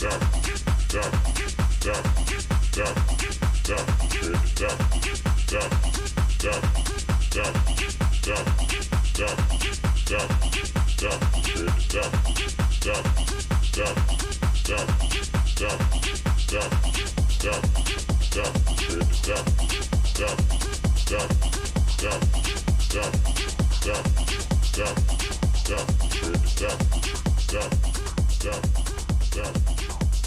Yeah.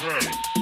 Hey.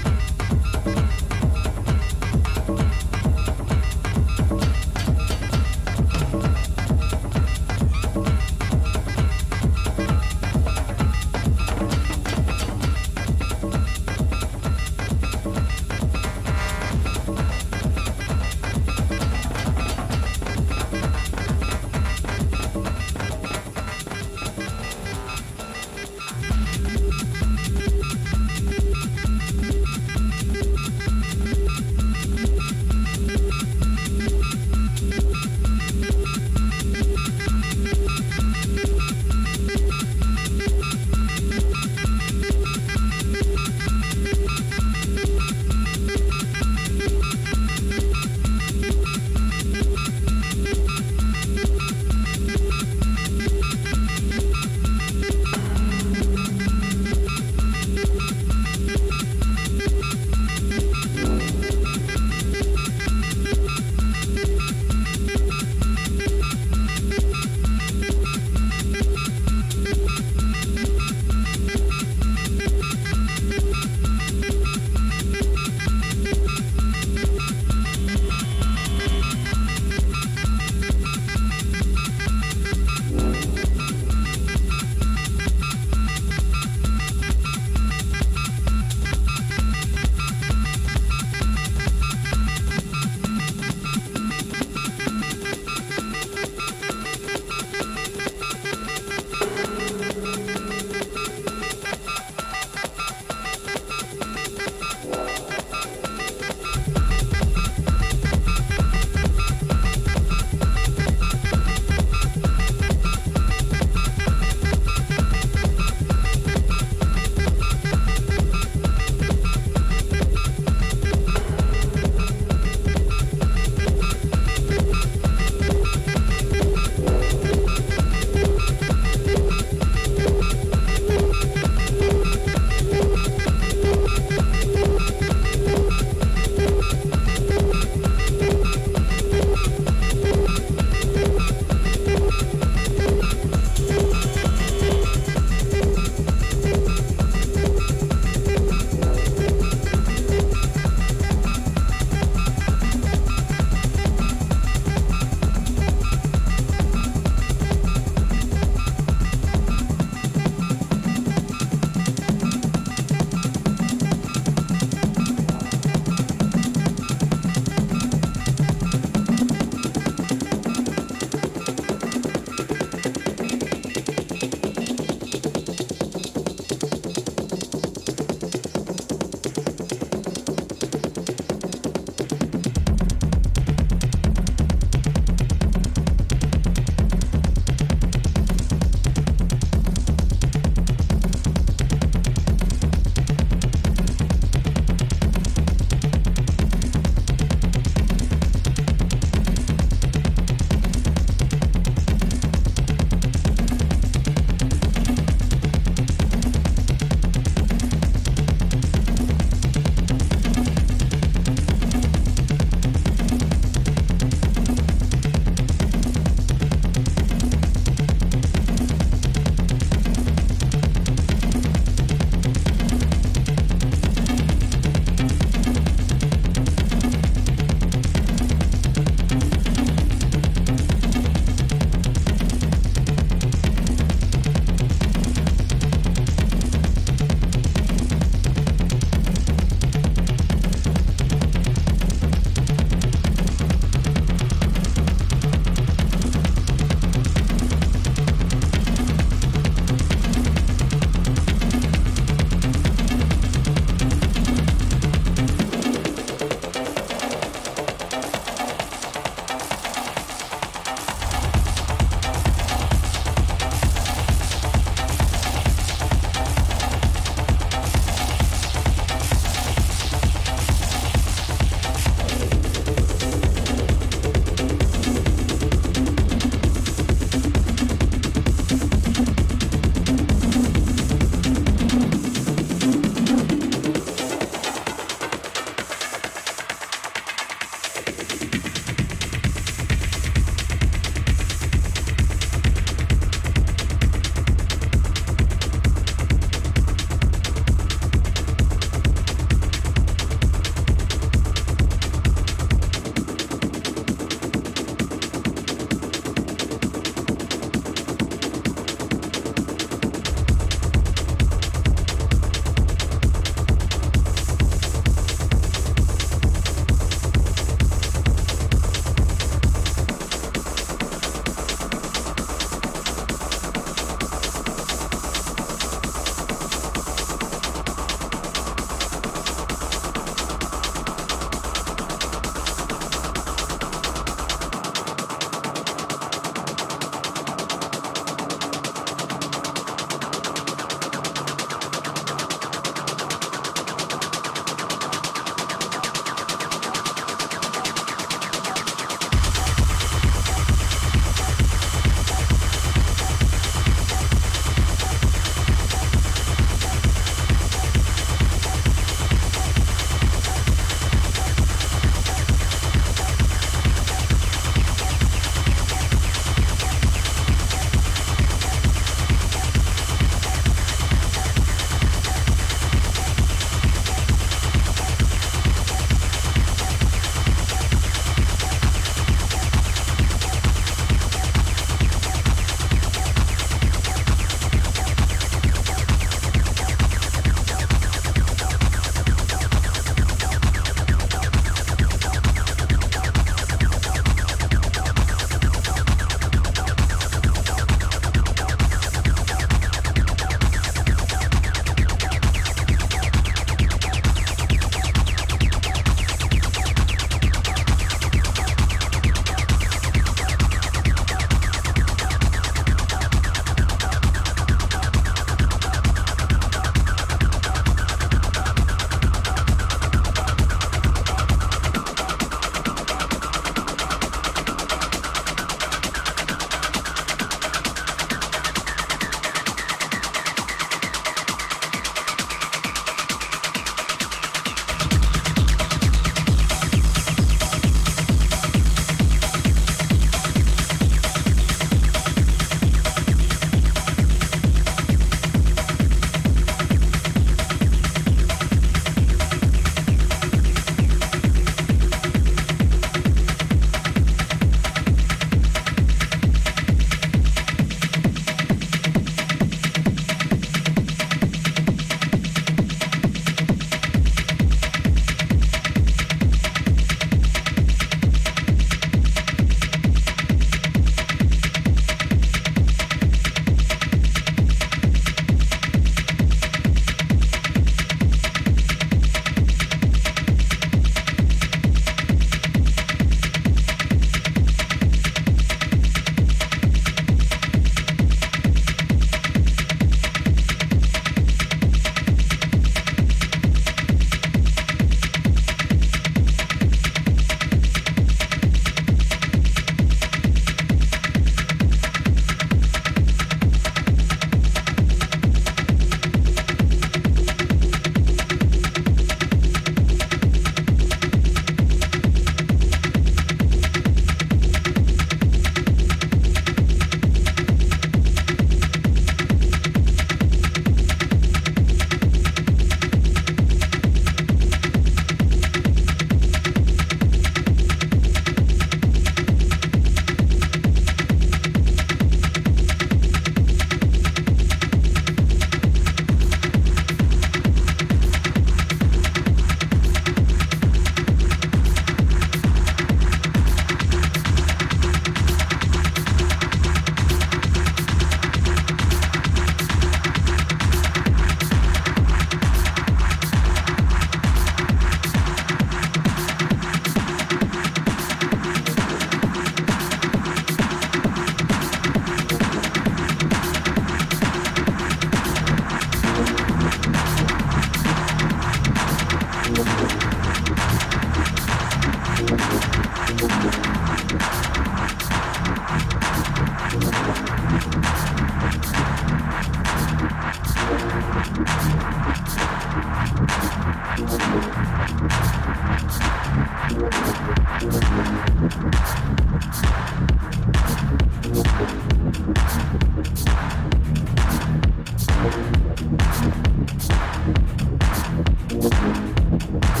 Thank